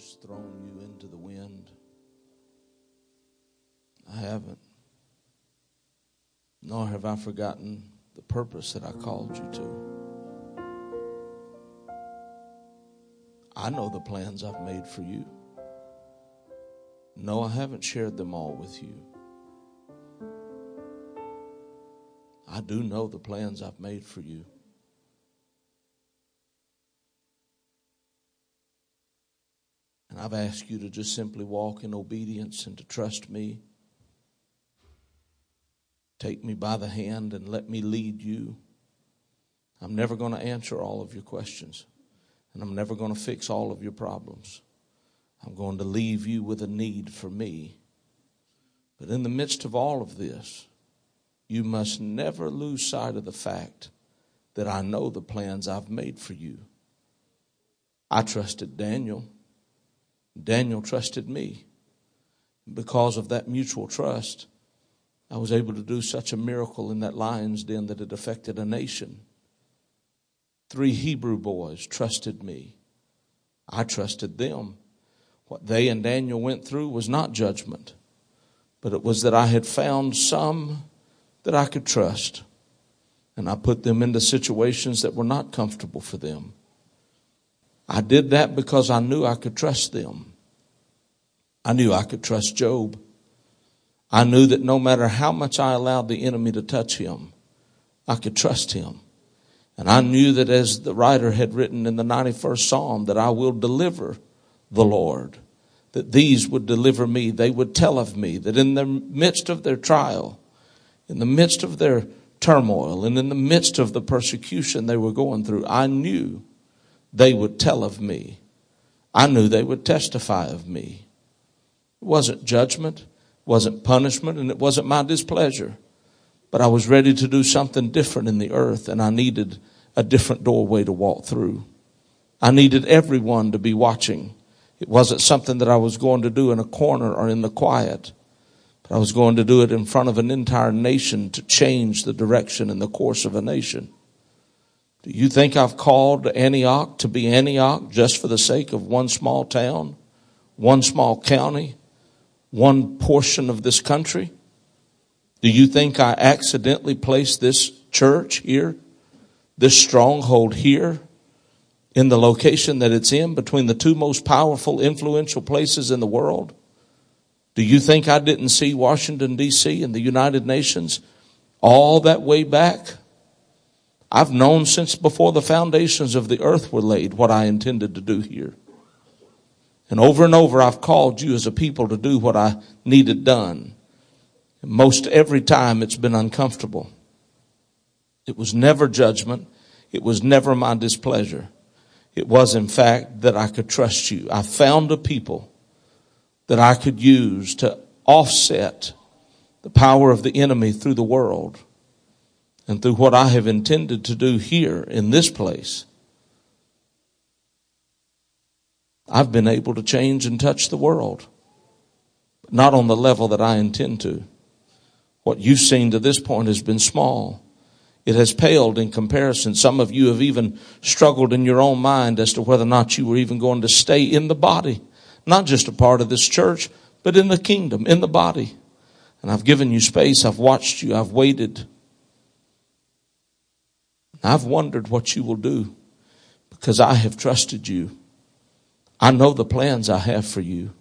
who's thrown you into the wind. I haven't. Nor have I forgotten the purpose that I called you to. I know the plans I've made for you. No, I haven't shared them all with you. I do know the plans I've made for you. And I've asked you to just simply walk in obedience and to trust me. Take me by the hand and let me lead you. I'm never going to answer all of your questions, and I'm never going to fix all of your problems. I'm going to leave you with a need for me. But in the midst of all of this, you must never lose sight of the fact that I know the plans I've made for you. I trusted Daniel. Daniel trusted me. Because of that mutual trust, I was able to do such a miracle in that lion's den that it affected a nation. Three Hebrew boys trusted me. I trusted them. What they and Daniel went through was not judgment, but it was that I had found some that I could trust. And I put them into situations that were not comfortable for them. I did that because I knew I could trust them. I knew I could trust Job. I knew that no matter how much I allowed the enemy to touch him, I could trust him. And I knew that as the writer had written in the 91st Psalm, that I will deliver the Lord, that these would deliver me. They would tell of me that in the midst of their trial, in the midst of their turmoil, and in the midst of the persecution they were going through, I knew they would tell of me. I knew they would testify of me. It wasn't judgment, wasn't punishment, and it wasn't my displeasure. But I was ready to do something different in the earth, and I needed a different doorway to walk through. I needed everyone to be watching. It wasn't something that I was going to do in a corner or in the quiet, but I was going to do it in front of an entire nation to change the direction and the course of a nation. Do you think I've called Antioch to be Antioch just for the sake of one small town, one small county, one portion of this country? Do you think I accidentally placed this church here, this stronghold here, in the location that it's in between the two most powerful, influential places in the world? Do you think I didn't see Washington, D.C. and the United Nations all that way back? I've known since before the foundations of the earth were laid what I intended to do here. And over and over, I've called you as a people to do what I needed done. Most every time it's been uncomfortable. It was never judgment. It was never my displeasure. It was, in fact, that I could trust you. I found a people that I could use to offset the power of the enemy through the world and through what I have intended to do here in this place, I've been able to change and touch the world. But not on the level that I intend to. What you've seen to this point has been small. It has paled in comparison. Some of you have even struggled in your own mind as to whether or not you were even going to stay in the body. Not just a part of this church, but in the kingdom, in the body. And I've given you space. I've watched you. I've waited. I've wondered what you will do because I have trusted you. I know the plans I have for you.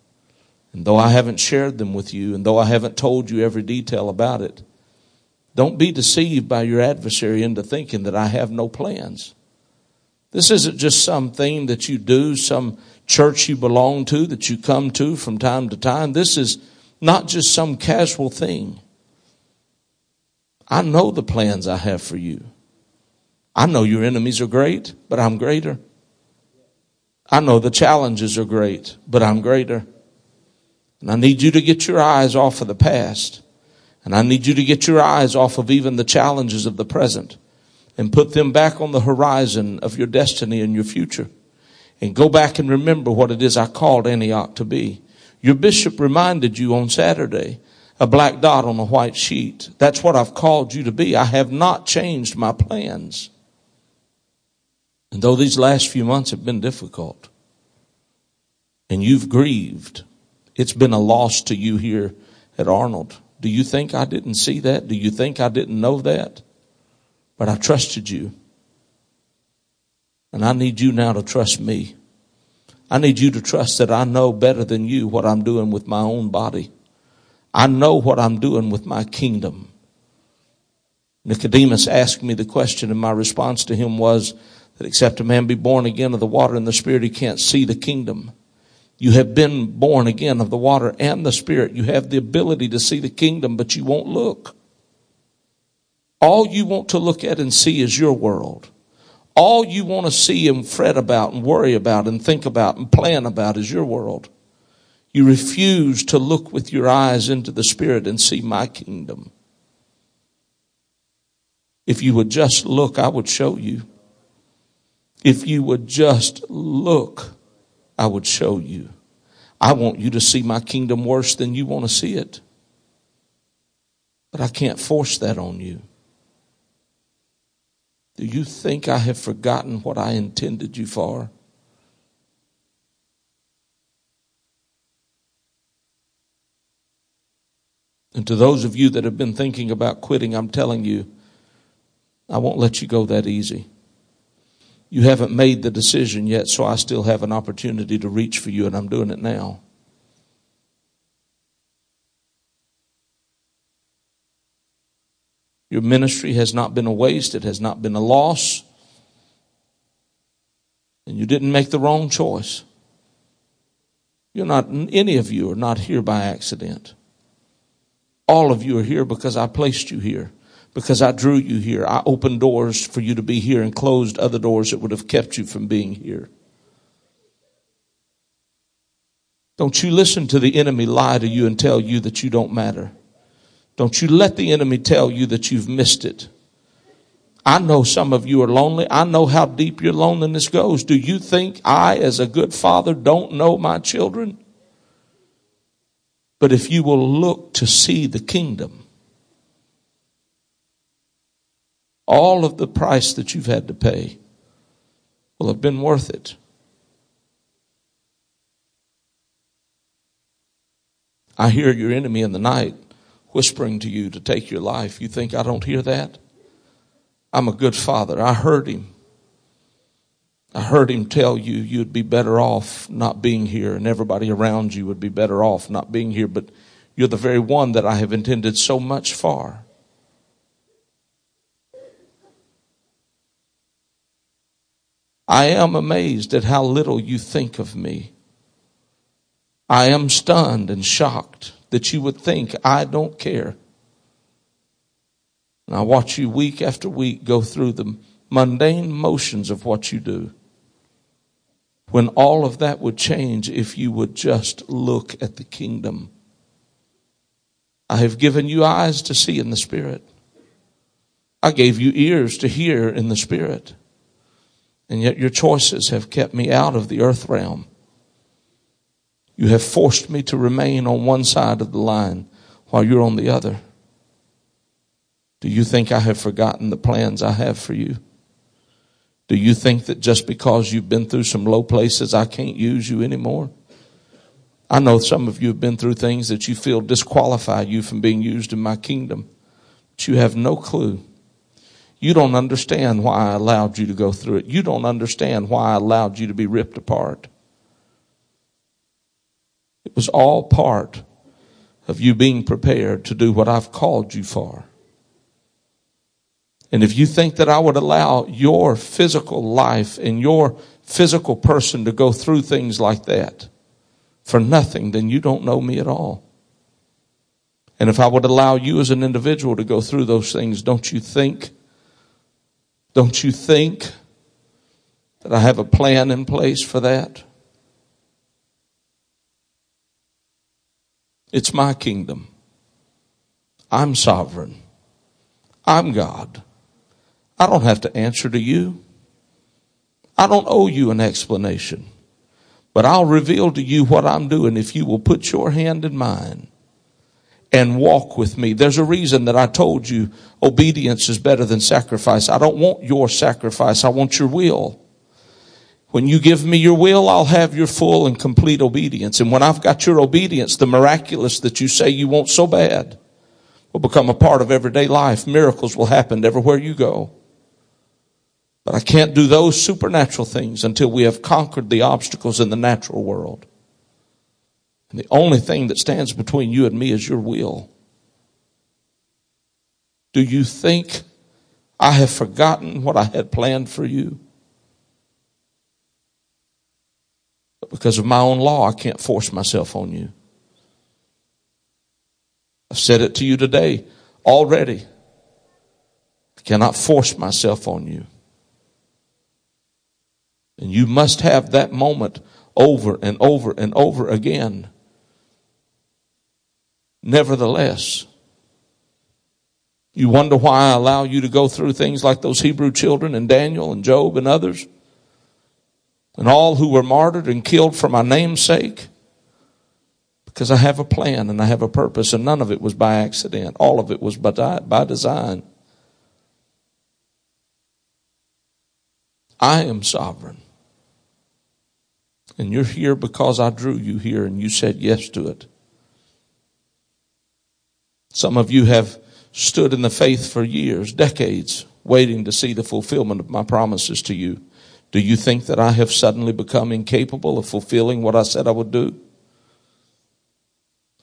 And though I haven't shared them with you, and though I haven't told you every detail about it, don't be deceived by your adversary into thinking that I have no plans. This isn't just some thing that you do, some church you belong to that you come to from time to time. This is not just some casual thing. I know the plans I have for you. I know your enemies are great, but I'm greater. I know the challenges are great, but I'm greater. And I need you to get your eyes off of the past. And I need you to get your eyes off of even the challenges of the present and put them back on the horizon of your destiny and your future. And go back and remember what it is I called Antioch to be. Your bishop reminded you on Saturday a black dot on a white sheet. That's what I've called you to be. I have not changed my plans. And though these last few months have been difficult, and you've grieved. It's been a loss to you here at Arnold. Do you think I didn't see that? Do you think I didn't know that? But I trusted you. And I need you now to trust me. I need you to trust that I know better than you what I'm doing with my own body. I know what I'm doing with my kingdom. Nicodemus asked me the question, and my response to him was that except a man be born again of the water and the Spirit, he can't see the kingdom. You have been born again of the water and the Spirit. You have the ability to see the kingdom, but you won't look. All you want to look at and see is your world. All you want to see and fret about and worry about and think about and plan about is your world. You refuse to look with your eyes into the Spirit and see my kingdom. If you would just look, I would show you. If you would just look, I would show you. I want you to see my kingdom worse than you want to see it. But I can't force that on you. Do you think I have forgotten what I intended you for? And to those of you that have been thinking about quitting, I'm telling you, I won't let you go that easy. You haven't made the decision yet, so I still have an opportunity to reach for you, and I'm doing it now. Your ministry has not been a waste, it has not been a loss, and you didn't make the wrong choice. You're not, any of you are not here by accident. All of you are here because I placed you here because I drew you here. I opened doors for you to be here and closed other doors that would have kept you from being here. Don't you listen to the enemy lie to you and tell you that you don't matter. Don't you let the enemy tell you that you've missed it. I know some of you are lonely. I know how deep your loneliness goes. Do you think I, as a good father, don't know my children? But if you will look to see the kingdom, all of the price that you've had to pay will have been worth it. I hear your enemy in the night whispering to you to take your life. You think I don't hear that? I'm a good father. I heard him. I heard him tell you you'd be better off not being here and everybody around you would be better off not being here, but you're the very one that I have intended so much for. I am amazed at how little you think of me. I am stunned and shocked that you would think I don't care. And I watch you week after week go through the mundane motions of what you do. When all of that would change if you would just look at the kingdom. I have given you eyes to see in the Spirit. I gave you ears to hear in the Spirit. And yet your choices have kept me out of the earth realm. You have forced me to remain on one side of the line while you're on the other. Do you think I have forgotten the plans I have for you? Do you think that just because you've been through some low places, I can't use you anymore? I know some of you have been through things that you feel disqualify you from being used in my kingdom, but you have no clue you don't understand why I allowed you to go through it. You don't understand why I allowed you to be ripped apart. It was all part of you being prepared to do what I've called you for. And if you think that I would allow your physical life and your physical person to go through things like that for nothing, then you don't know me at all. And if I would allow you as an individual to go through those things, don't you think don't you think that I have a plan in place for that? It's my kingdom. I'm sovereign. I'm God. I don't have to answer to you. I don't owe you an explanation. But I'll reveal to you what I'm doing if you will put your hand in mine and walk with me. There's a reason that I told you obedience is better than sacrifice. I don't want your sacrifice. I want your will. When you give me your will, I'll have your full and complete obedience. And when I've got your obedience, the miraculous that you say you want so bad will become a part of everyday life. Miracles will happen everywhere you go. But I can't do those supernatural things until we have conquered the obstacles in the natural world. And the only thing that stands between you and me is your will. Do you think I have forgotten what I had planned for you? But because of my own law, I can't force myself on you. I've said it to you today already. I cannot force myself on you. And you must have that moment over and over and over again. Nevertheless, you wonder why I allow you to go through things like those Hebrew children and Daniel and Job and others and all who were martyred and killed for my name's sake. Because I have a plan and I have a purpose and none of it was by accident. All of it was by, by design. I am sovereign. And you're here because I drew you here and you said yes to it. Some of you have stood in the faith for years, decades, waiting to see the fulfillment of my promises to you. Do you think that I have suddenly become incapable of fulfilling what I said I would do?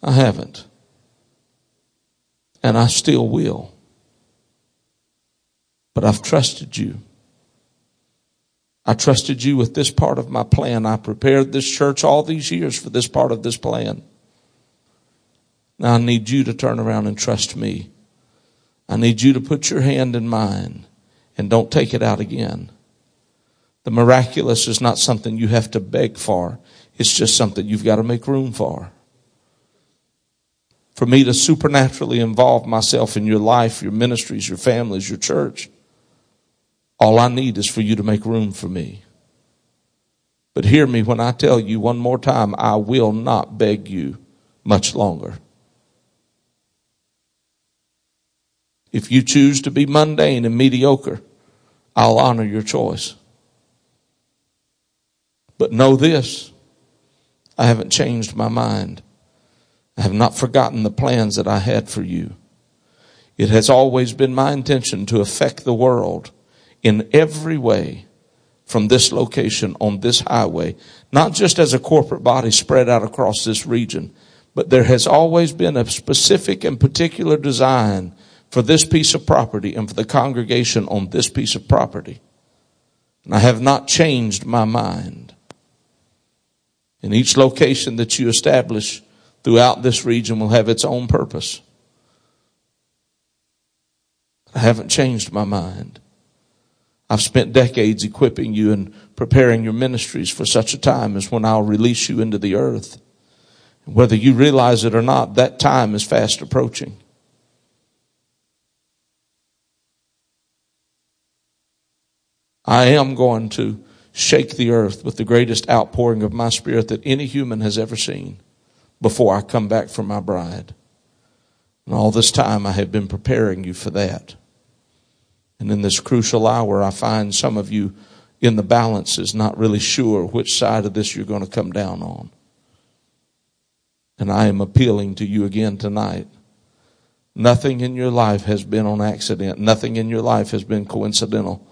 I haven't. And I still will. But I've trusted you. I trusted you with this part of my plan. I prepared this church all these years for this part of this plan. Now I need you to turn around and trust me. I need you to put your hand in mine and don't take it out again. The miraculous is not something you have to beg for. It's just something you've got to make room for. For me to supernaturally involve myself in your life, your ministries, your families, your church, all I need is for you to make room for me. But hear me when I tell you one more time, I will not beg you much longer. If you choose to be mundane and mediocre, I'll honor your choice. But know this I haven't changed my mind. I have not forgotten the plans that I had for you. It has always been my intention to affect the world in every way from this location on this highway, not just as a corporate body spread out across this region, but there has always been a specific and particular design for this piece of property and for the congregation on this piece of property. And I have not changed my mind. And each location that you establish throughout this region will have its own purpose. I haven't changed my mind. I've spent decades equipping you and preparing your ministries for such a time as when I'll release you into the earth. Whether you realize it or not, that time is fast approaching. I am going to shake the earth with the greatest outpouring of my spirit that any human has ever seen before I come back for my bride. And all this time I have been preparing you for that. And in this crucial hour, I find some of you in the balances not really sure which side of this you're going to come down on. And I am appealing to you again tonight. Nothing in your life has been on accident. Nothing in your life has been coincidental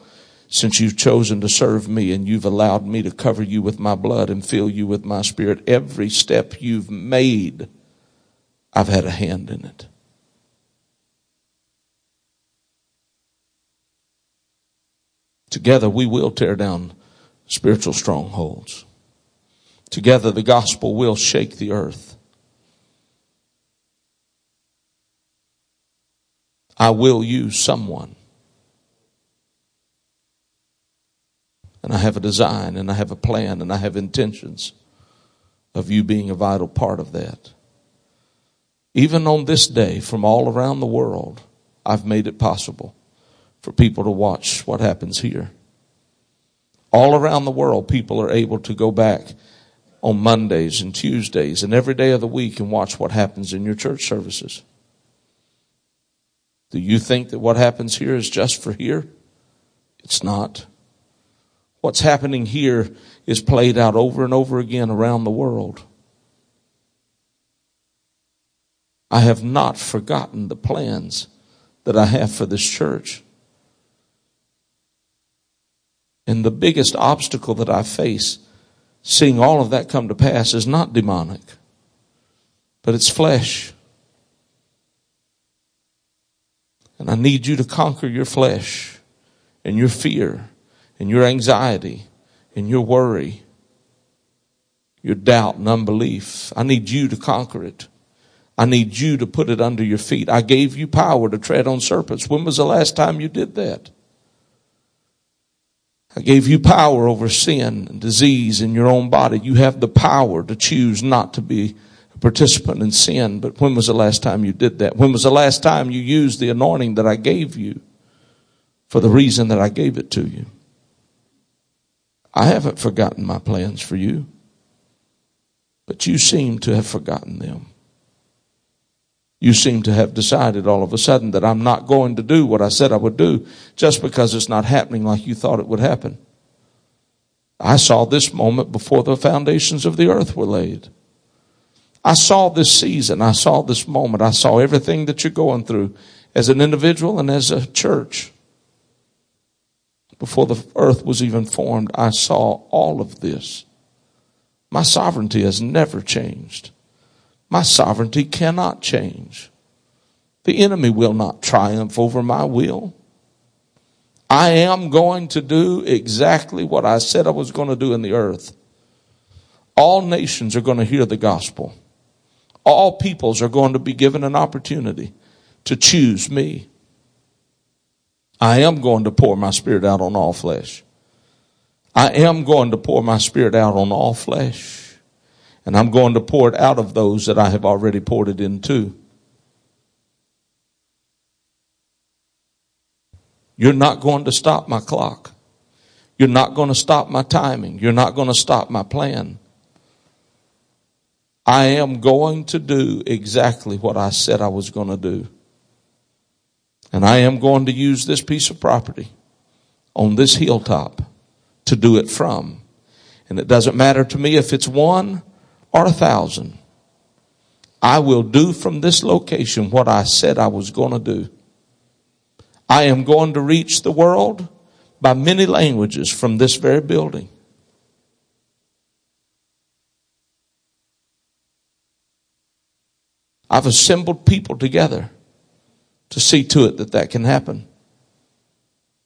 since you've chosen to serve me and you've allowed me to cover you with my blood and fill you with my spirit, every step you've made, I've had a hand in it. Together we will tear down spiritual strongholds. Together the gospel will shake the earth. I will use someone And I have a design and I have a plan and I have intentions of you being a vital part of that. Even on this day, from all around the world, I've made it possible for people to watch what happens here. All around the world, people are able to go back on Mondays and Tuesdays and every day of the week and watch what happens in your church services. Do you think that what happens here is just for here? It's not. What's happening here is played out over and over again around the world. I have not forgotten the plans that I have for this church. And the biggest obstacle that I face seeing all of that come to pass is not demonic, but it's flesh. And I need you to conquer your flesh and your fear and your anxiety and your worry, your doubt and unbelief. I need you to conquer it. I need you to put it under your feet. I gave you power to tread on serpents. When was the last time you did that? I gave you power over sin and disease in your own body. You have the power to choose not to be a participant in sin. But when was the last time you did that? When was the last time you used the anointing that I gave you for the reason that I gave it to you? I haven't forgotten my plans for you, but you seem to have forgotten them you seem to have decided all of a sudden that I'm not going to do what I said I would do just because it's not happening like you thought it would happen. I saw this moment before the foundations of the earth were laid. I saw this season. I saw this moment. I saw everything that you're going through as an individual and as a church. Before the earth was even formed, I saw all of this. My sovereignty has never changed. My sovereignty cannot change. The enemy will not triumph over my will. I am going to do exactly what I said I was going to do in the earth. All nations are going to hear the gospel. All peoples are going to be given an opportunity to choose me. I am going to pour my spirit out on all flesh. I am going to pour my spirit out on all flesh. And I'm going to pour it out of those that I have already poured it into. You're not going to stop my clock. You're not going to stop my timing. You're not going to stop my plan. I am going to do exactly what I said I was going to do. And I am going to use this piece of property on this hilltop to do it from. And it doesn't matter to me if it's one or a thousand, I will do from this location what I said I was going to do. I am going to reach the world by many languages from this very building. I've assembled people together to see to it that that can happen.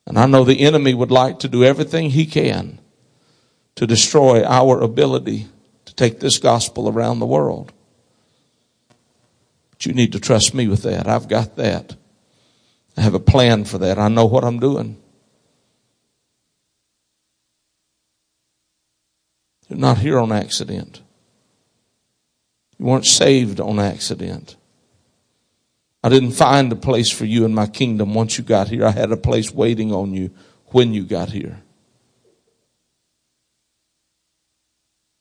And I know the enemy would like to do everything he can to destroy our ability to take this gospel around the world. But you need to trust me with that. I've got that. I have a plan for that. I know what I'm doing. You're not here on accident. You weren't saved on accident. I didn't find a place for you in my kingdom once you got here. I had a place waiting on you when you got here.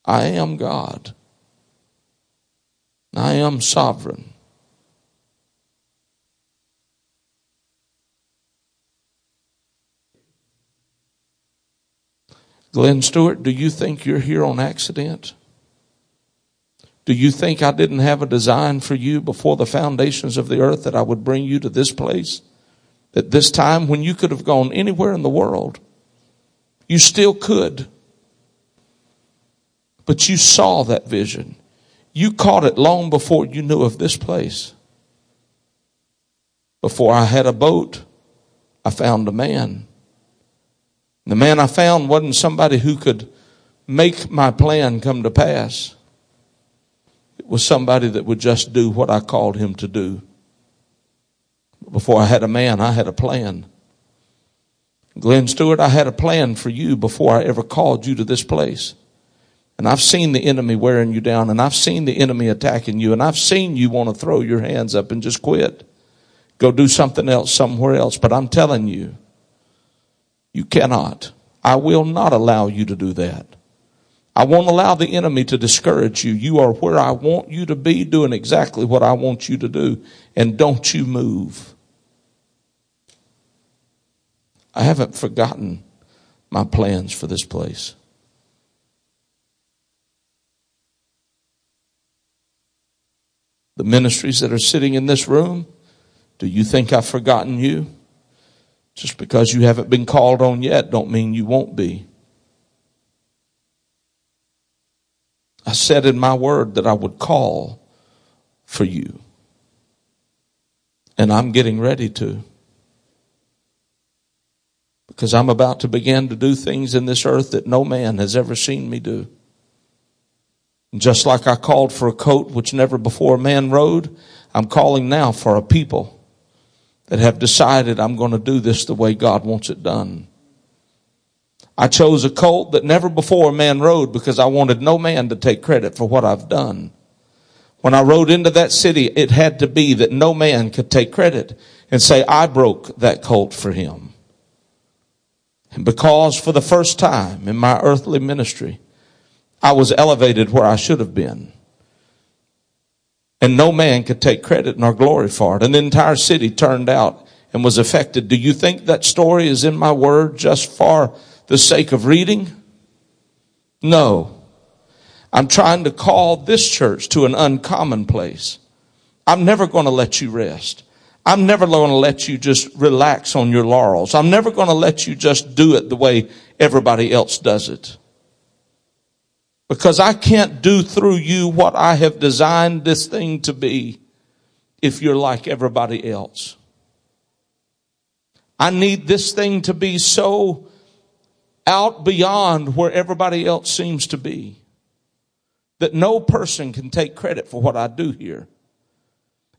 I am God. I am sovereign. Glenn Stewart, do you think you're here on accident? Do you think I didn't have a design for you before the foundations of the earth that I would bring you to this place? At this time when you could have gone anywhere in the world, you still could. But you saw that vision. You caught it long before you knew of this place. Before I had a boat, I found a man. The man I found wasn't somebody who could make my plan come to pass. Was somebody that would just do what I called him to do. Before I had a man, I had a plan. Glenn Stewart, I had a plan for you before I ever called you to this place. And I've seen the enemy wearing you down and I've seen the enemy attacking you and I've seen you want to throw your hands up and just quit. Go do something else somewhere else. But I'm telling you, you cannot. I will not allow you to do that. I won't allow the enemy to discourage you. You are where I want you to be doing exactly what I want you to do. And don't you move. I haven't forgotten my plans for this place. The ministries that are sitting in this room, do you think I've forgotten you? Just because you haven't been called on yet don't mean you won't be. I said in my word that I would call for you. And I'm getting ready to. Because I'm about to begin to do things in this earth that no man has ever seen me do. Just like I called for a coat which never before man rode, I'm calling now for a people that have decided I'm going to do this the way God wants it done. I chose a colt that never before a man rode because I wanted no man to take credit for what I've done. When I rode into that city, it had to be that no man could take credit and say, I broke that colt for him. And because for the first time in my earthly ministry, I was elevated where I should have been. And no man could take credit nor glory for it. An entire city turned out and was affected. Do you think that story is in my word just for the sake of reading? No. I'm trying to call this church to an uncommon place. I'm never going to let you rest. I'm never going to let you just relax on your laurels. I'm never going to let you just do it the way everybody else does it. Because I can't do through you what I have designed this thing to be if you're like everybody else. I need this thing to be so out beyond where everybody else seems to be that no person can take credit for what I do here.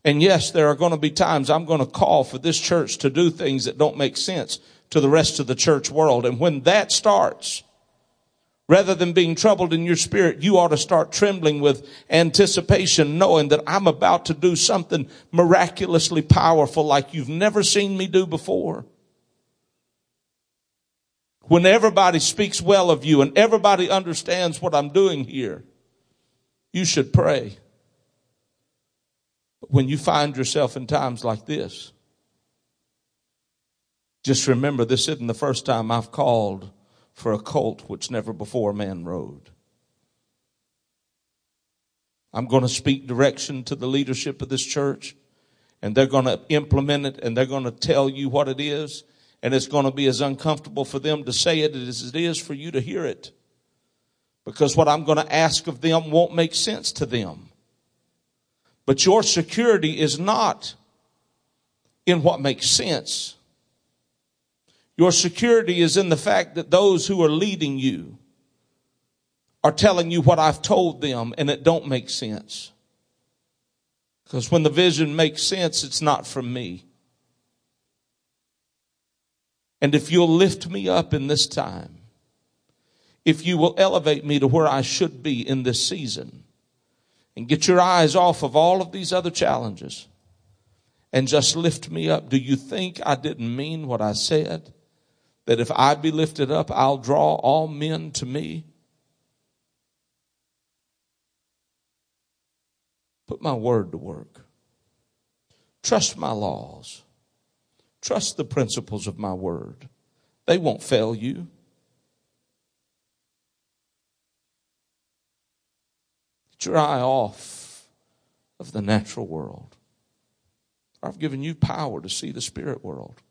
And yes, there are going to be times I'm going to call for this church to do things that don't make sense to the rest of the church world. And when that starts, Rather than being troubled in your spirit, you ought to start trembling with anticipation, knowing that I'm about to do something miraculously powerful like you've never seen me do before. When everybody speaks well of you and everybody understands what I'm doing here, you should pray. But when you find yourself in times like this, just remember this isn't the first time I've called for a colt which never before man rode. I'm going to speak direction to the leadership of this church, and they're going to implement it, and they're going to tell you what it is, and it's going to be as uncomfortable for them to say it as it is for you to hear it. Because what I'm going to ask of them won't make sense to them. But your security is not in what makes sense. Your security is in the fact that those who are leading you are telling you what I've told them and it don't make sense. Because when the vision makes sense, it's not from me. And if you'll lift me up in this time, if you will elevate me to where I should be in this season, and get your eyes off of all of these other challenges, and just lift me up, do you think I didn't mean what I said? that if I be lifted up, I'll draw all men to me? Put my word to work. Trust my laws. Trust the principles of my word. They won't fail you. Get your eye off of the natural world. I've given you power to see the spirit world.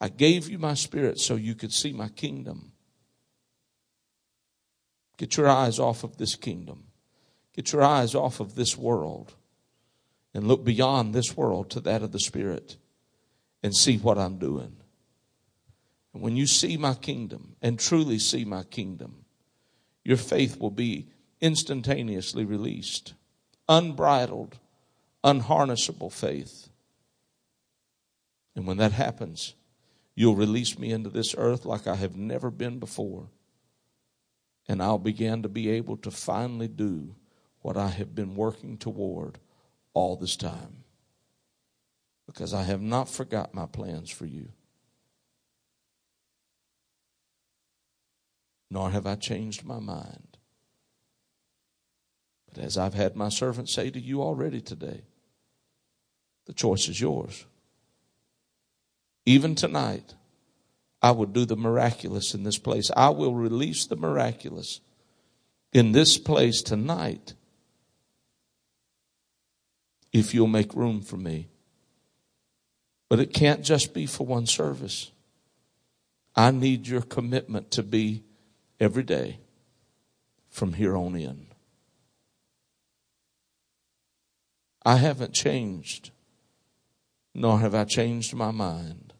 I gave you my spirit so you could see my kingdom. Get your eyes off of this kingdom. Get your eyes off of this world and look beyond this world to that of the spirit and see what I'm doing. And when you see my kingdom and truly see my kingdom, your faith will be instantaneously released. Unbridled, unharnessable faith. And when that happens, You'll release me into this earth like I have never been before. And I'll begin to be able to finally do what I have been working toward all this time. Because I have not forgot my plans for you. Nor have I changed my mind. But as I've had my servant say to you already today, the choice is yours even tonight, I will do the miraculous in this place. I will release the miraculous in this place tonight if you'll make room for me. But it can't just be for one service. I need your commitment to be every day from here on in. I haven't changed, nor have I changed my mind.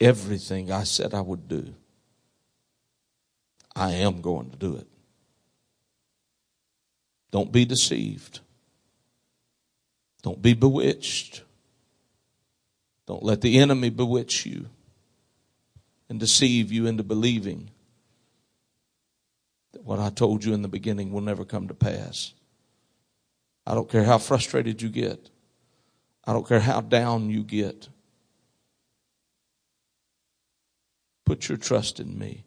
Everything I said I would do, I am going to do it. Don't be deceived. Don't be bewitched. Don't let the enemy bewitch you and deceive you into believing that what I told you in the beginning will never come to pass. I don't care how frustrated you get. I don't care how down you get. Put your trust in me.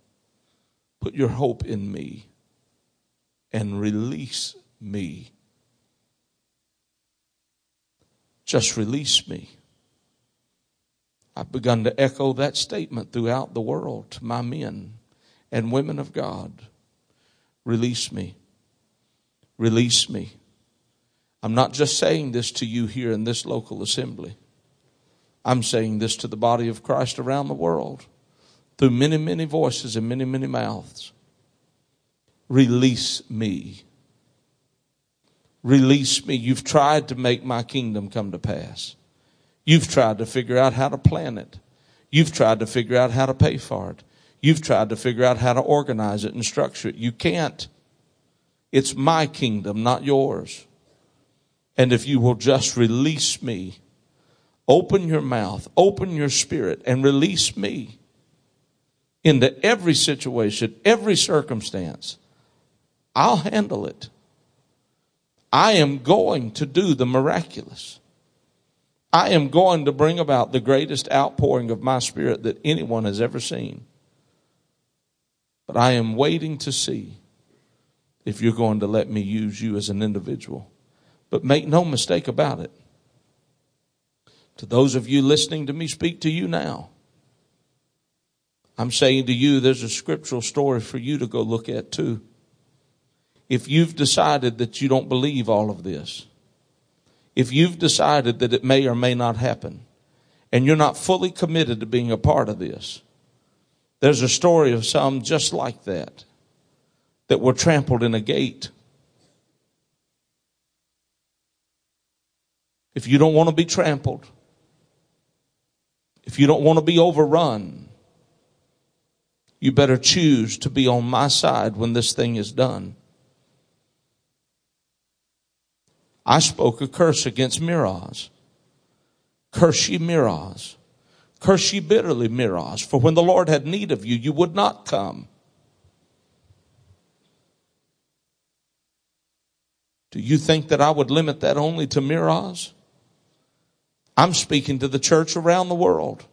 Put your hope in me. And release me. Just release me. I've begun to echo that statement throughout the world to my men and women of God. Release me. Release me. I'm not just saying this to you here in this local assembly. I'm saying this to the body of Christ around the world through many, many voices and many, many mouths. Release me. Release me. You've tried to make my kingdom come to pass. You've tried to figure out how to plan it. You've tried to figure out how to pay for it. You've tried to figure out how to organize it and structure it. You can't. It's my kingdom, not yours. And if you will just release me, open your mouth, open your spirit, and release me into every situation, every circumstance, I'll handle it. I am going to do the miraculous. I am going to bring about the greatest outpouring of my spirit that anyone has ever seen. But I am waiting to see if you're going to let me use you as an individual. But make no mistake about it. To those of you listening to me speak to you now, I'm saying to you, there's a scriptural story for you to go look at too. If you've decided that you don't believe all of this, if you've decided that it may or may not happen, and you're not fully committed to being a part of this, there's a story of some just like that, that were trampled in a gate. If you don't want to be trampled, if you don't want to be overrun, you better choose to be on my side when this thing is done. I spoke a curse against Meroz. Curse ye Meroz. Curse ye bitterly, Meroz, For when the Lord had need of you, you would not come. Do you think that I would limit that only to Meroz? I'm speaking to the church around the world.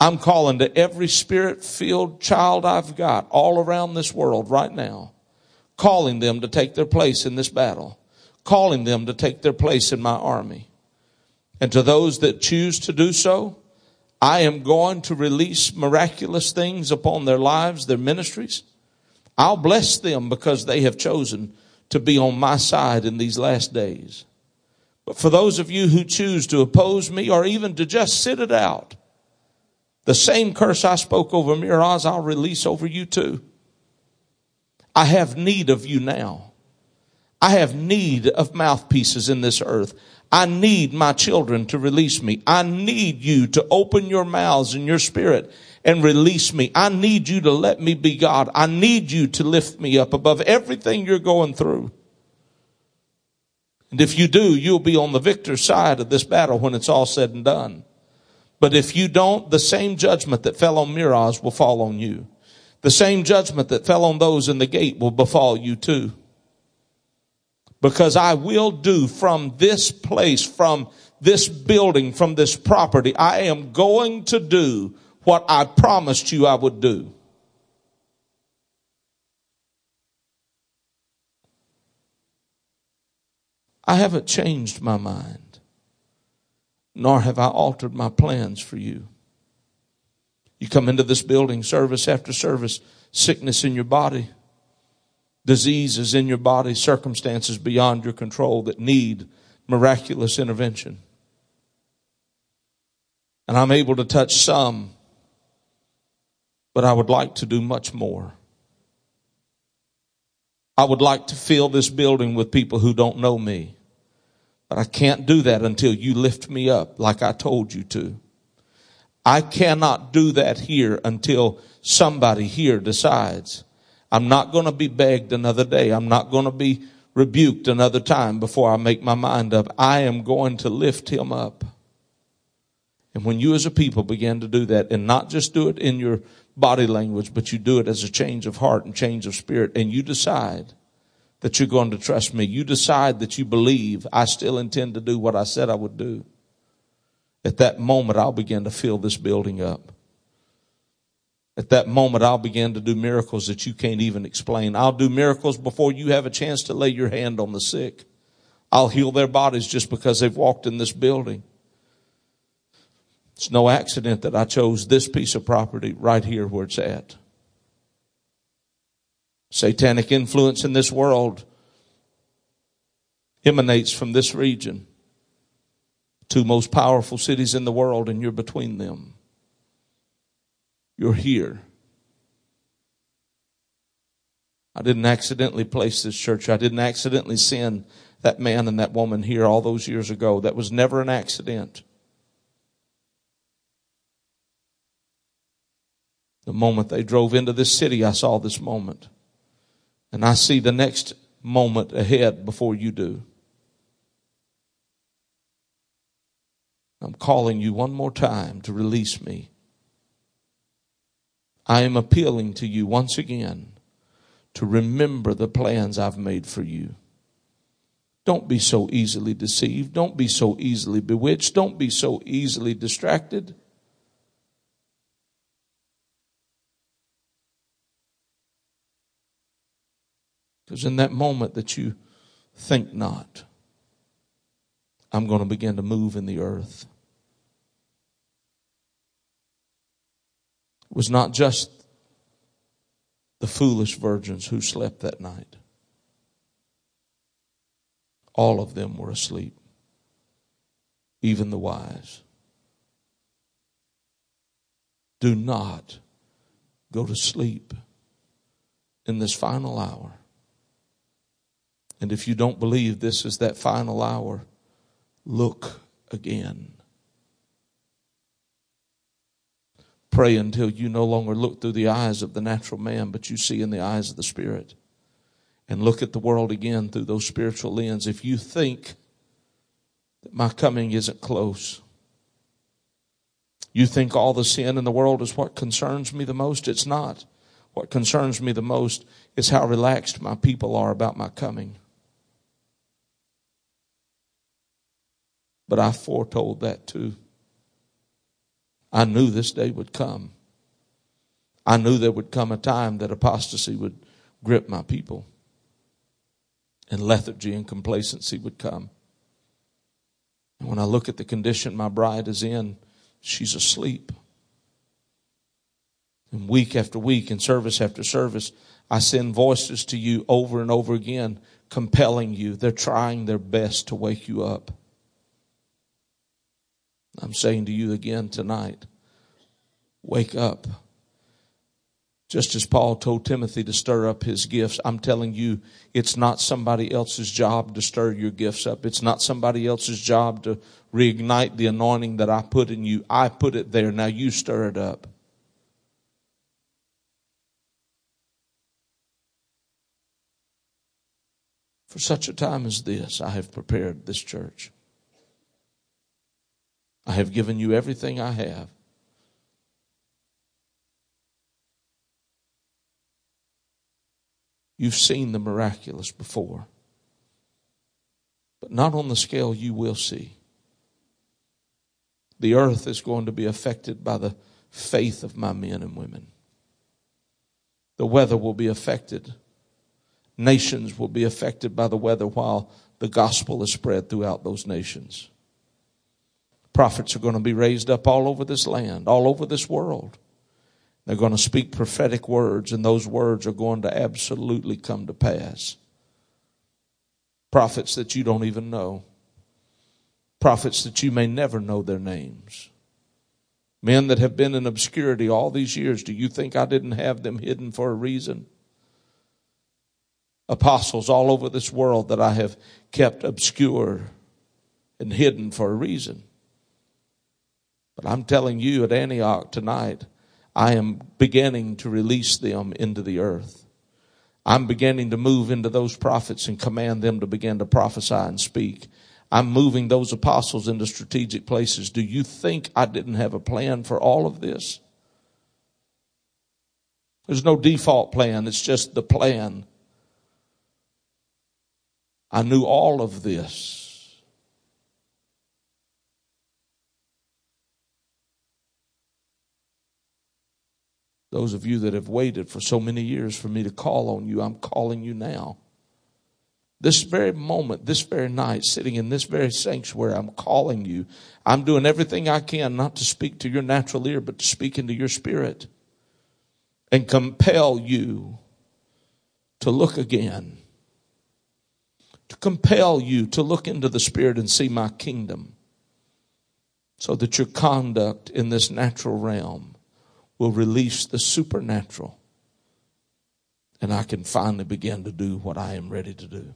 I'm calling to every spirit filled child I've got all around this world right now, calling them to take their place in this battle calling them to take their place in my army. And to those that choose to do so, I am going to release miraculous things upon their lives, their ministries. I'll bless them because they have chosen to be on my side in these last days. But for those of you who choose to oppose me or even to just sit it out, the same curse I spoke over Meroz, I'll release over you too. I have need of you now. I have need of mouthpieces in this earth. I need my children to release me. I need you to open your mouths and your spirit and release me. I need you to let me be God. I need you to lift me up above everything you're going through. And if you do, you'll be on the victor's side of this battle when it's all said and done. But if you don't, the same judgment that fell on Meroz will fall on you. The same judgment that fell on those in the gate will befall you too because I will do from this place, from this building, from this property, I am going to do what I promised you I would do. I haven't changed my mind. nor have I altered my plans for you. You come into this building service after service, sickness in your body, diseases in your body, circumstances beyond your control that need miraculous intervention. And I'm able to touch some, but I would like to do much more. I would like to fill this building with people who don't know me. But I can't do that until you lift me up like I told you to. I cannot do that here until somebody here decides. I'm not going to be begged another day. I'm not going to be rebuked another time before I make my mind up. I am going to lift him up. And when you as a people begin to do that and not just do it in your body language, but you do it as a change of heart and change of spirit and you decide that you're going to trust me. You decide that you believe I still intend to do what I said I would do. At that moment, I'll begin to fill this building up. At that moment, I'll begin to do miracles that you can't even explain. I'll do miracles before you have a chance to lay your hand on the sick. I'll heal their bodies just because they've walked in this building. It's no accident that I chose this piece of property right here where it's at satanic influence in this world emanates from this region. Two most powerful cities in the world, and you're between them. You're here. I didn't accidentally place this church. I didn't accidentally send that man and that woman here all those years ago. That was never an accident. The moment they drove into this city, I saw this moment. And I see the next moment ahead before you do. I'm calling you one more time to release me. I am appealing to you once again to remember the plans I've made for you. Don't be so easily deceived. Don't be so easily bewitched. Don't be so easily distracted. Because in that moment that you think not, I'm going to begin to move in the earth. Was not just the foolish virgins who slept that night. All of them were asleep, even the wise. Do not go to sleep in this final hour and if you don't believe this is that final hour, look again. Pray until you no longer look through the eyes of the natural man, but you see in the eyes of the Spirit. And look at the world again through those spiritual lens. If you think that my coming isn't close, you think all the sin in the world is what concerns me the most, it's not. What concerns me the most is how relaxed my people are about my coming. But I foretold that too. I knew this day would come. I knew there would come a time that apostasy would grip my people and lethargy and complacency would come. And when I look at the condition my bride is in, she's asleep. And week after week and service after service, I send voices to you over and over again, compelling you. They're trying their best to wake you up. I'm saying to you again tonight wake up. Just as Paul told Timothy to stir up his gifts, I'm telling you, it's not somebody else's job to stir your gifts up. It's not somebody else's job to reignite the anointing that I put in you. I put it there. Now you stir it up. For such a time as this, I have prepared this church. I have given you everything I have. You've seen the miraculous before, but not on the scale you will see. The earth is going to be affected by the faith of my men and women. The weather will be affected. Nations will be affected by the weather while the gospel is spread throughout those nations. Prophets are going to be raised up all over this land, all over this world. They're going to speak prophetic words, and those words are going to absolutely come to pass. Prophets that you don't even know, prophets that you may never know their names. Men that have been in obscurity all these years, do you think I didn't have them hidden for a reason? Apostles all over this world that I have kept obscure and hidden for a reason. But I'm telling you at Antioch tonight, I am beginning to release them into the earth. I'm beginning to move into those prophets and command them to begin to prophesy and speak. I'm moving those apostles into strategic places. Do you think I didn't have a plan for all of this? There's no default plan, it's just the plan. I knew all of this. Those of you that have waited for so many years for me to call on you, I'm calling you now. This very moment, this very night, sitting in this very sanctuary, I'm calling you. I'm doing everything I can not to speak to your natural ear, but to speak into your spirit and compel you to look again. To compel you to look into the spirit and see my kingdom so that your conduct in this natural realm will release the supernatural and I can finally begin to do what I am ready to do.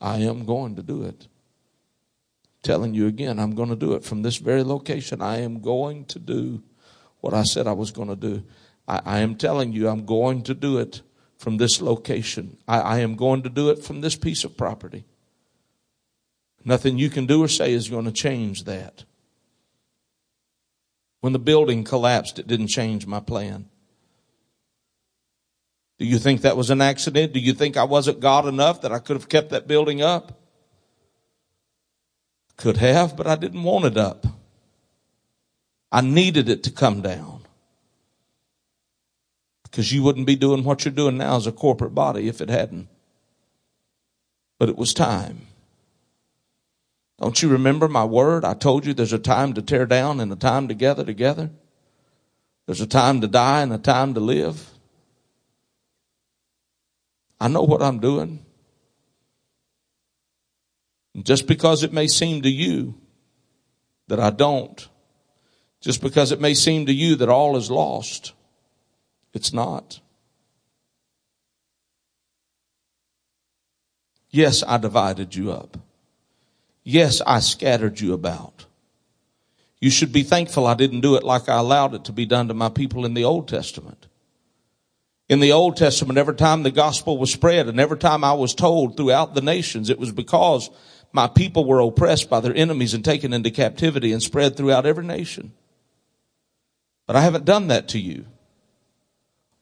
I am going to do it. Telling you again, I'm going to do it from this very location. I am going to do what I said I was going to do. I, I am telling you, I'm going to do it from this location. I, I am going to do it from this piece of property. Nothing you can do or say is going to change that. When the building collapsed, it didn't change my plan. Do you think that was an accident? Do you think I wasn't God enough that I could have kept that building up? Could have, but I didn't want it up. I needed it to come down. Because you wouldn't be doing what you're doing now as a corporate body if it hadn't. But it was time. Don't you remember my word? I told you there's a time to tear down and a time to gather together. There's a time to die and a time to live. I know what I'm doing. Just because it may seem to you that I don't, just because it may seem to you that all is lost, it's not. Yes, I divided you up. Yes, I scattered you about. You should be thankful I didn't do it like I allowed it to be done to my people in the Old Testament in the Old Testament, every time the gospel was spread and every time I was told throughout the nations, it was because my people were oppressed by their enemies and taken into captivity and spread throughout every nation. But I haven't done that to you.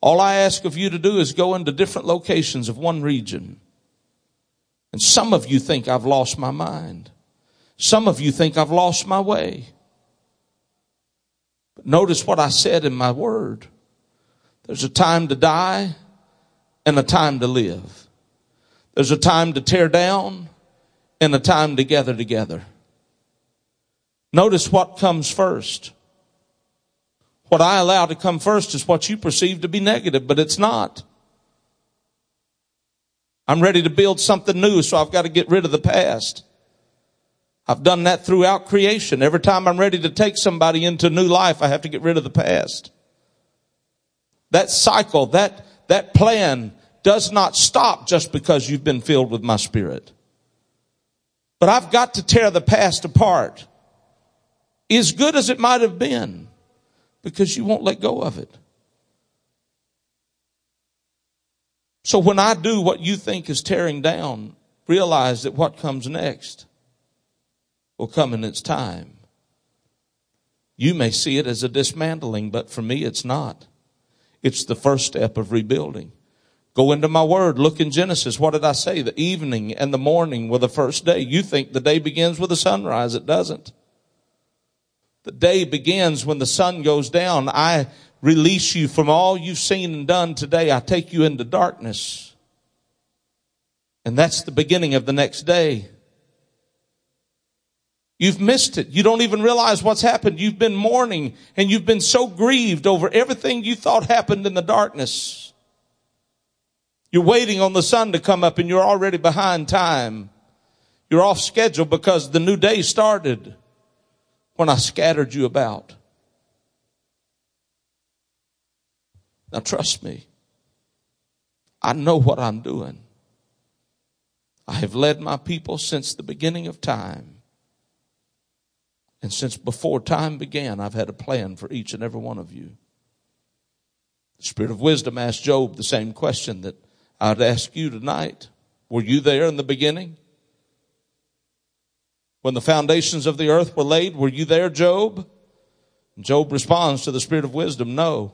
All I ask of you to do is go into different locations of one region. And some of you think I've lost my mind. Some of you think I've lost my way. But notice what I said in my word. There's a time to die and a time to live. There's a time to tear down and a time to gather together. Notice what comes first. What I allow to come first is what you perceive to be negative, but it's not. I'm ready to build something new, so I've got to get rid of the past. I've done that throughout creation. Every time I'm ready to take somebody into new life, I have to get rid of the past. That cycle, that, that plan does not stop just because you've been filled with my spirit. But I've got to tear the past apart. As good as it might have been, because you won't let go of it. So when I do what you think is tearing down, realize that what comes next will come in its time. You may see it as a dismantling, but for me it's not. It's the first step of rebuilding. Go into my word. Look in Genesis. What did I say? The evening and the morning were the first day. You think the day begins with the sunrise. It doesn't. The day begins when the sun goes down. I release you from all you've seen and done today. I take you into darkness. And that's the beginning of the next day. You've missed it. You don't even realize what's happened. You've been mourning and you've been so grieved over everything you thought happened in the darkness. You're waiting on the sun to come up and you're already behind time. You're off schedule because the new day started when I scattered you about. Now trust me. I know what I'm doing. I have led my people since the beginning of time. And since before time began, I've had a plan for each and every one of you. The Spirit of wisdom asked Job the same question that I'd ask you tonight. Were you there in the beginning? When the foundations of the earth were laid, were you there, Job? And Job responds to the Spirit of wisdom, no.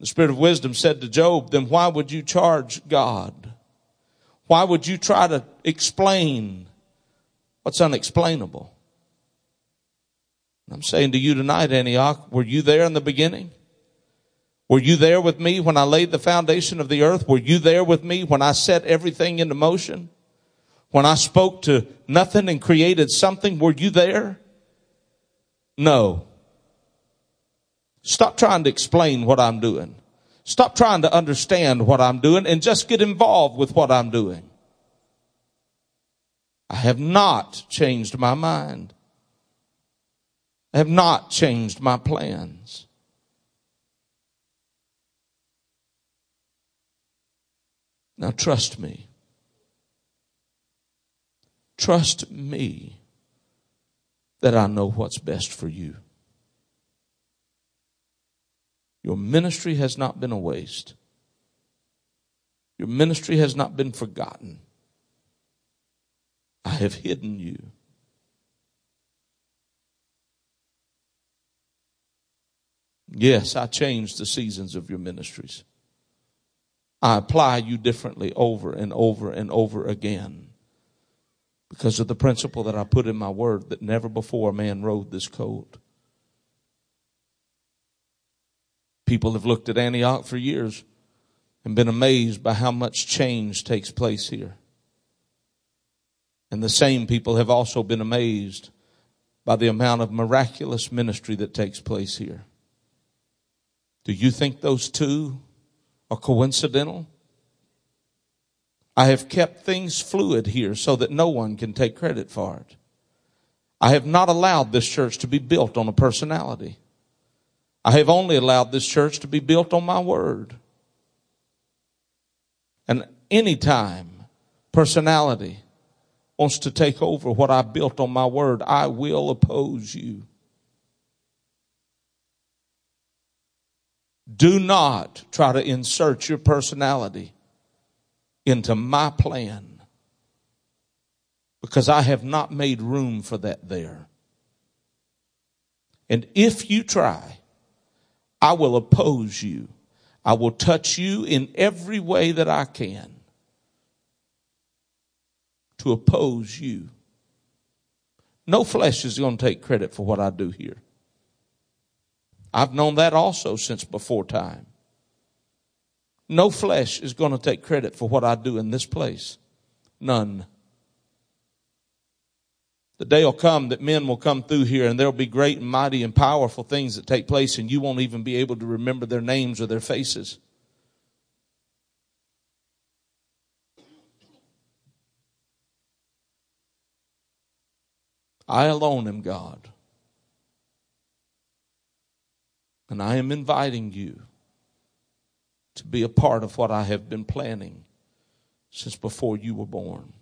The Spirit of wisdom said to Job, then why would you charge God? Why would you try to explain what's unexplainable? I'm saying to you tonight, Antioch, were you there in the beginning? Were you there with me when I laid the foundation of the earth? Were you there with me when I set everything into motion? When I spoke to nothing and created something, were you there? No. Stop trying to explain what I'm doing. Stop trying to understand what I'm doing and just get involved with what I'm doing. I have not changed my mind. I have not changed my plans. Now trust me. Trust me that I know what's best for you. Your ministry has not been a waste. Your ministry has not been forgotten. I have hidden you. Yes, I changed the seasons of your ministries. I apply you differently over and over and over again because of the principle that I put in my word that never before a man rode this colt. People have looked at Antioch for years and been amazed by how much change takes place here. And the same people have also been amazed by the amount of miraculous ministry that takes place here. Do you think those two are coincidental? I have kept things fluid here so that no one can take credit for it. I have not allowed this church to be built on a personality. I have only allowed this church to be built on my word. And anytime personality wants to take over what I built on my word, I will oppose you. Do not try to insert your personality into my plan because I have not made room for that there. And if you try, I will oppose you. I will touch you in every way that I can to oppose you. No flesh is going to take credit for what I do here. I've known that also since before time. No flesh is going to take credit for what I do in this place. None. The day will come that men will come through here and there'll be great and mighty and powerful things that take place and you won't even be able to remember their names or their faces. I alone am God. And I am inviting you to be a part of what I have been planning since before you were born.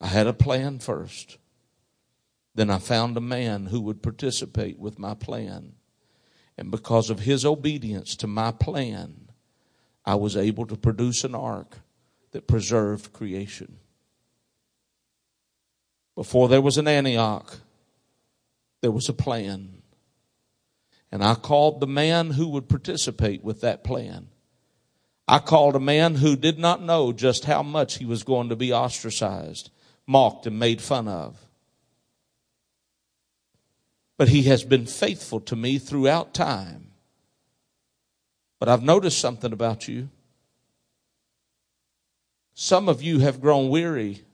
I had a plan first. Then I found a man who would participate with my plan. And because of his obedience to my plan, I was able to produce an ark that preserved creation. Before there was an Antioch, there was a plan. And I called the man who would participate with that plan. I called a man who did not know just how much he was going to be ostracized, mocked, and made fun of. But he has been faithful to me throughout time. But I've noticed something about you. Some of you have grown weary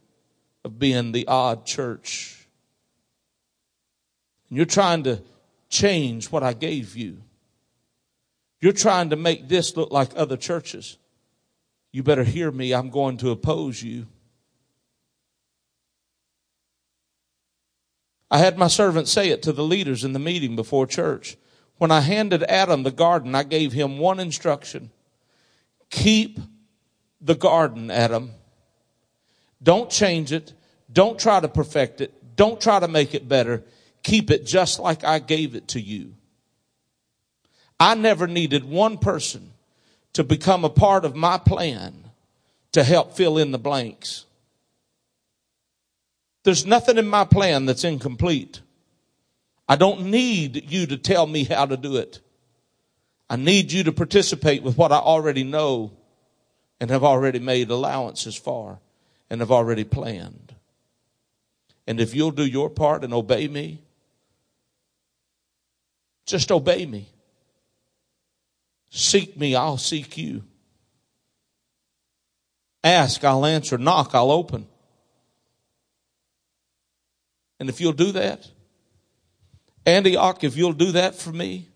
of being the odd church. And you're trying to change what I gave you. You're trying to make this look like other churches. You better hear me. I'm going to oppose you. I had my servant say it to the leaders in the meeting before church. When I handed Adam the garden, I gave him one instruction. Keep the garden, Adam. Don't change it. Don't try to perfect it. Don't try to make it better. Keep it just like I gave it to you. I never needed one person to become a part of my plan to help fill in the blanks. There's nothing in my plan that's incomplete. I don't need you to tell me how to do it. I need you to participate with what I already know and have already made allowances for and have already planned. And if you'll do your part and obey me, just obey me. Seek me, I'll seek you. Ask, I'll answer. Knock, I'll open. And if you'll do that, Antioch, if you'll do that for me,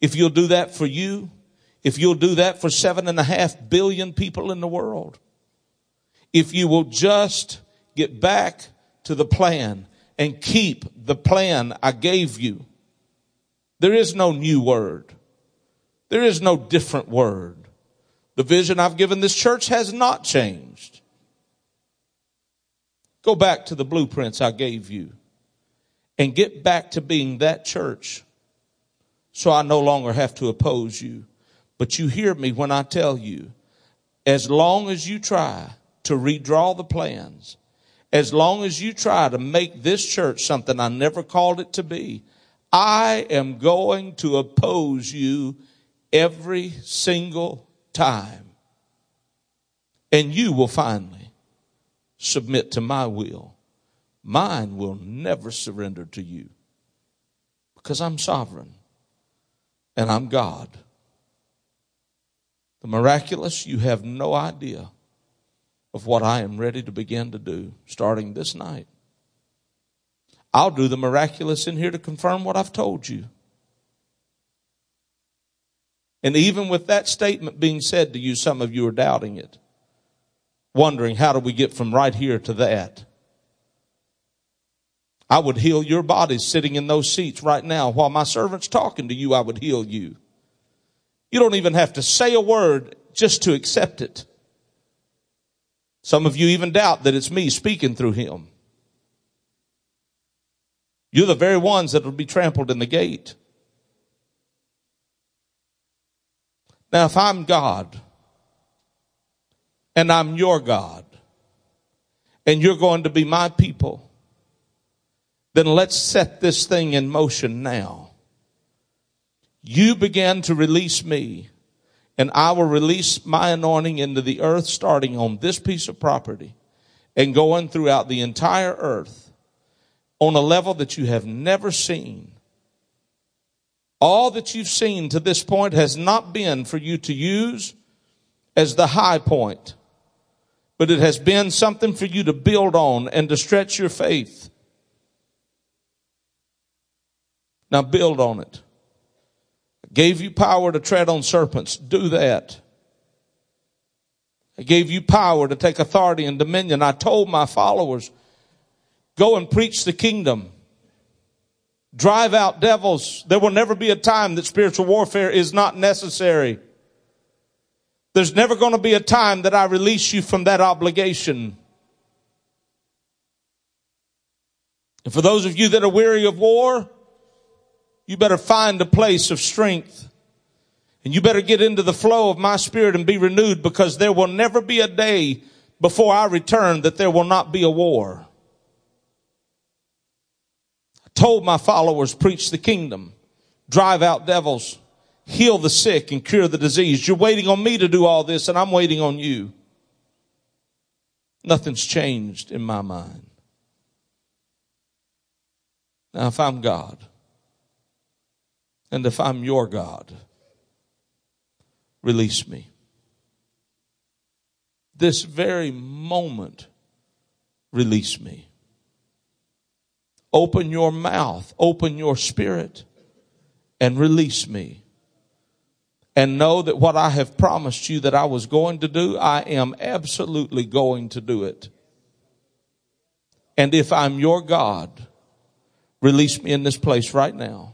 if you'll do that for you, if you'll do that for seven and a half billion people in the world, if you will just get back to the plan and keep the plan I gave you, there is no new word. There is no different word. The vision I've given this church has not changed. Go back to the blueprints I gave you and get back to being that church so I no longer have to oppose you. But you hear me when I tell you, as long as you try to redraw the plans, as long as you try to make this church something I never called it to be, I am going to oppose you every single time. And you will finally submit to my will. Mine will never surrender to you because I'm sovereign and I'm God. The miraculous, you have no idea of what I am ready to begin to do starting this night. I'll do the miraculous in here to confirm what I've told you. And even with that statement being said to you, some of you are doubting it wondering how do we get from right here to that. I would heal your bodies sitting in those seats right now while my servant's talking to you. I would heal you. You don't even have to say a word just to accept it. Some of you even doubt that it's me speaking through him. You're the very ones that will be trampled in the gate. Now, if I'm God, and I'm your God, and you're going to be my people, then let's set this thing in motion now. You began to release me, and I will release my anointing into the earth starting on this piece of property and going throughout the entire earth on a level that you have never seen. All that you've seen to this point has not been for you to use as the high point but it has been something for you to build on and to stretch your faith. Now build on it. I gave you power to tread on serpents. Do that. I gave you power to take authority and dominion. I told my followers, go and preach the kingdom. Drive out devils. There will never be a time that spiritual warfare is not necessary. There's never going to be a time that I release you from that obligation. And for those of you that are weary of war, you better find a place of strength. And you better get into the flow of my spirit and be renewed because there will never be a day before I return that there will not be a war. I told my followers, preach the kingdom, drive out devils, heal the sick and cure the disease. You're waiting on me to do all this and I'm waiting on you. Nothing's changed in my mind. Now, if I'm God, and if I'm your God, release me. This very moment, release me. Open your mouth, open your spirit, and release me. And know that what I have promised you that I was going to do, I am absolutely going to do it. And if I'm your God, release me in this place right now.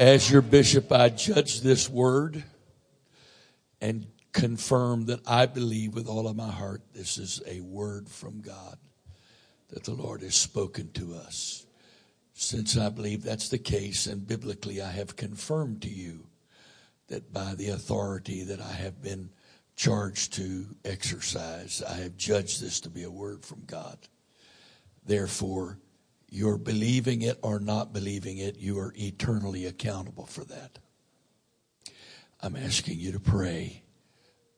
As your bishop, I judge this word and confirm that I believe with all of my heart this is a word from God that the Lord has spoken to us. Since I believe that's the case, and biblically I have confirmed to you that by the authority that I have been charged to exercise, I have judged this to be a word from God. Therefore, you're believing it or not believing it, you are eternally accountable for that. I'm asking you to pray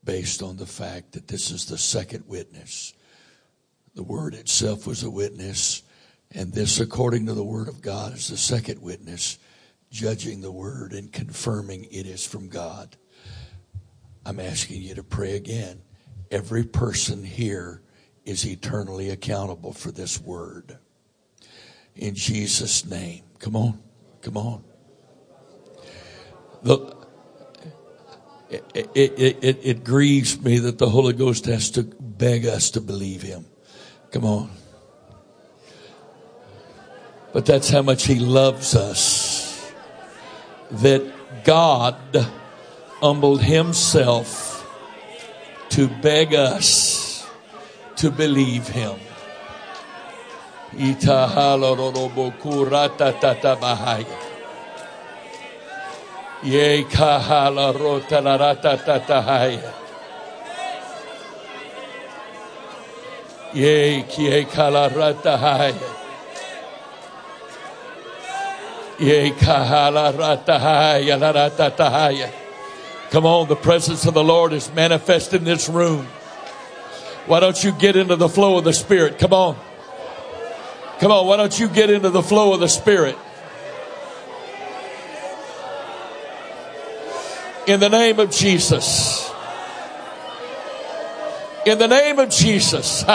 based on the fact that this is the second witness. The word itself was a witness, and this, according to the word of God, is the second witness, judging the word and confirming it is from God. I'm asking you to pray again. Every person here is eternally accountable for this word. In Jesus' name. Come on. Come on. The, it, it, it, it grieves me that the Holy Ghost has to beg us to believe Him. Come on. But that's how much He loves us. That God humbled Himself to beg us to believe Him. Ye kahala rota la rata tatahaya. Ye kie kala ratahaya. Ye kahala ratahaya la ratatahaya. Come on, the presence of the Lord is manifest in this room. Why don't you get into the flow of the Spirit? Come on. Come on, why don't you get into the flow of the Spirit? In the name of Jesus. In the name of Jesus.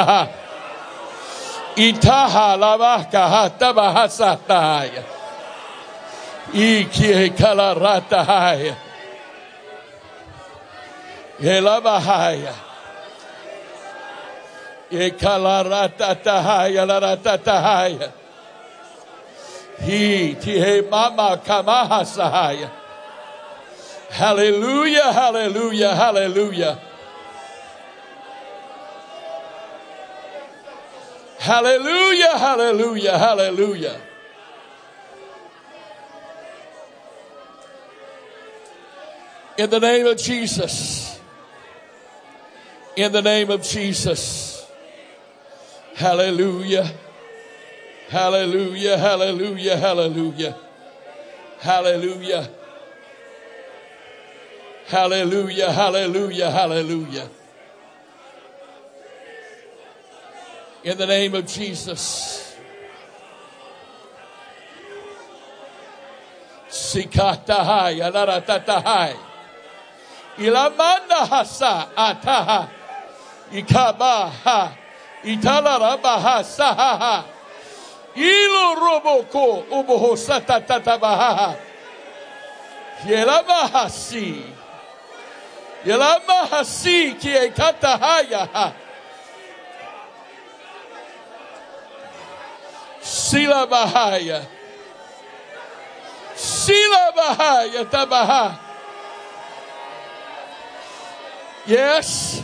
Itaha lavaka hatabahasataya. Ikie kalaratahaya. Mama. Hallelujah, hallelujah, hallelujah. Hallelujah, hallelujah, hallelujah. In the name of Jesus. In the name of Jesus. Hallelujah. Hallelujah, hallelujah, hallelujah. Hallelujah. Hallelujah, hallelujah, hallelujah. In the name of Jesus. Sikatahai, alaratatahai. Ilamanda hasa ataha. Ikabaha. Italarabaha sahaha. Ilo roboko uboho satatatabaha. Yelamahasi. Yelamahasi ki ekatahaya. Sila Bahaya. Sila Bahaya Tabaha. Yes.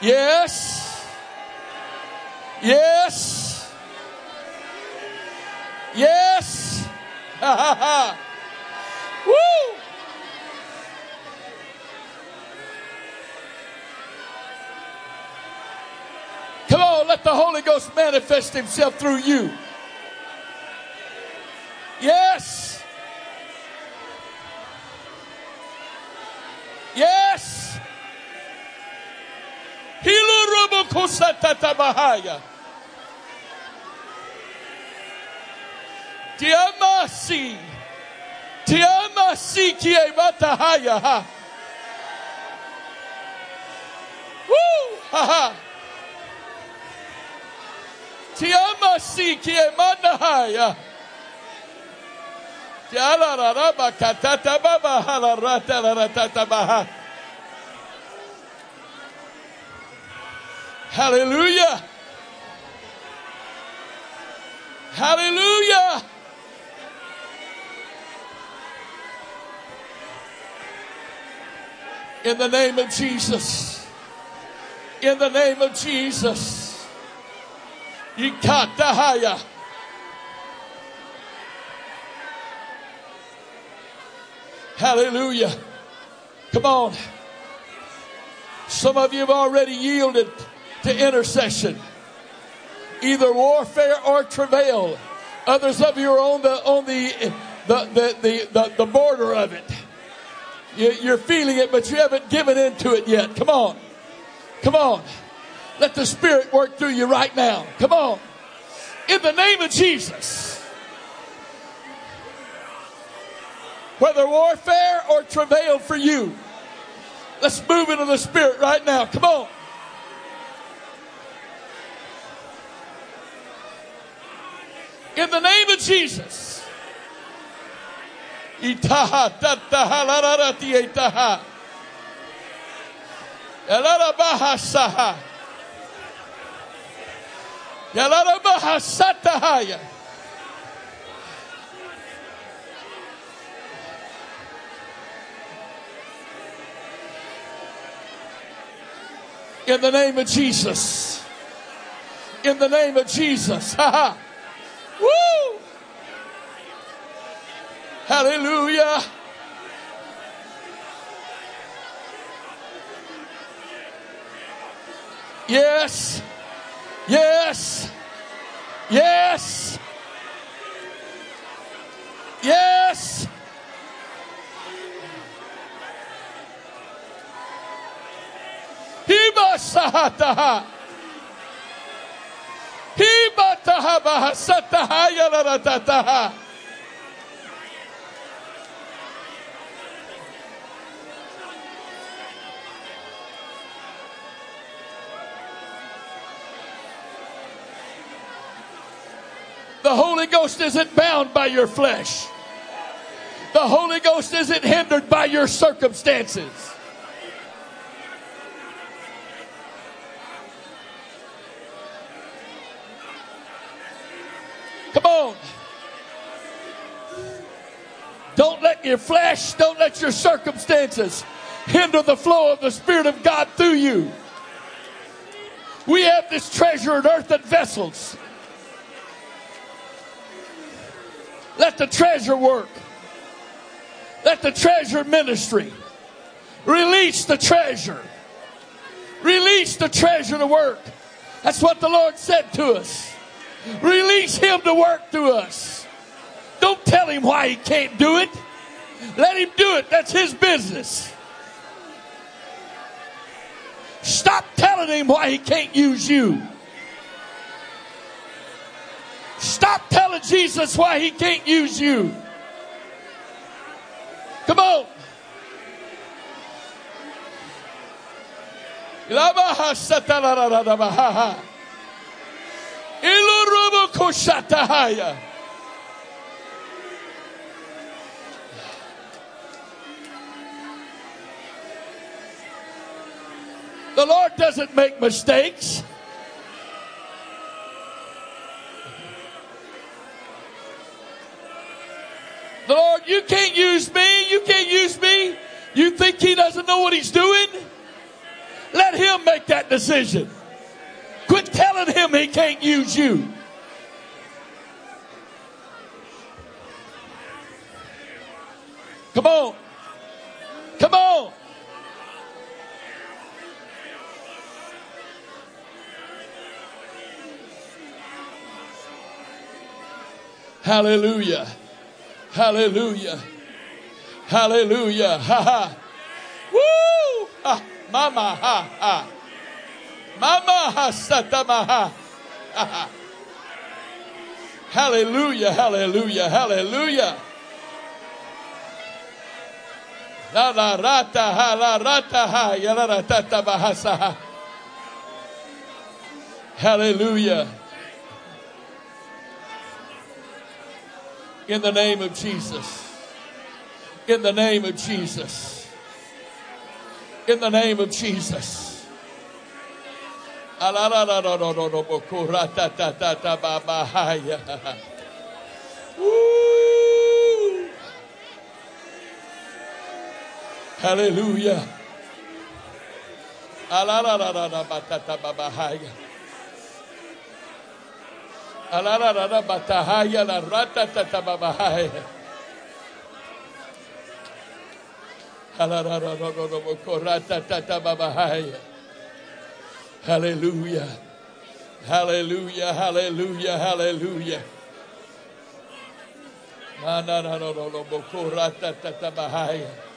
Yes. Yes. Yes. Woo. Come on, let the Holy Ghost manifest Himself through you. Yes. Yes. Hilurubukosatatabahaya. Tiamasi. Tiamasi kievatahaya. Woo! Ha ha. Tiamasi kiemanahaya. Hallelujah. Hallelujah. In the name of Jesus. In the name of Jesus. Ikatahaya. Hallelujah. Come on. Some of you have already yielded to intercession, either warfare or travail. Others of you are on the on the the the the, the, the border of it. You, you're feeling it, but you haven't given into it yet. Come on. Come on. Let the Spirit work through you right now. Come on. In the name of Jesus. whether warfare or travail for you. Let's move into the Spirit right now. Come on. In the name of Jesus. In the name of Jesus. In the name of Jesus. Ha ha. Woo! Hallelujah. Yes. Yes. Yes. Yes. Hiba The Holy Ghost isn't bound by your flesh. The Holy Ghost isn't hindered by your circumstances. Your flesh, don't let your circumstances hinder the flow of the Spirit of God through you. We have this treasure in earthen vessels. Let the treasure work. Let the treasure ministry. Release the treasure. Release the treasure to work. That's what the Lord said to us. Release Him to work through us. Don't tell Him why He can't do it. Let Him do it. That's His business. Stop telling Him why He can't use you. Stop telling Jesus why He can't use you. Come on. The Lord doesn't make mistakes. The Lord, you can't use me. You can't use me. You think He doesn't know what He's doing? Let Him make that decision. Quit telling Him He can't use you. Come on. Come on. Hallelujah. Hallelujah. Hallelujah. Ha ha. Woo! Ha. Mama ha ha. Mama ha satama ha. ha. Hallelujah. Hallelujah. Hallelujah. La la rata ha la rata ha ya la ratata bahasa ha. Hallelujah. In the name of Jesus. In the name of Jesus. In the name of Jesus. Hallelujah. Hallelujah. Hallelujah. Hallelujah. Hallelujah. Na na na.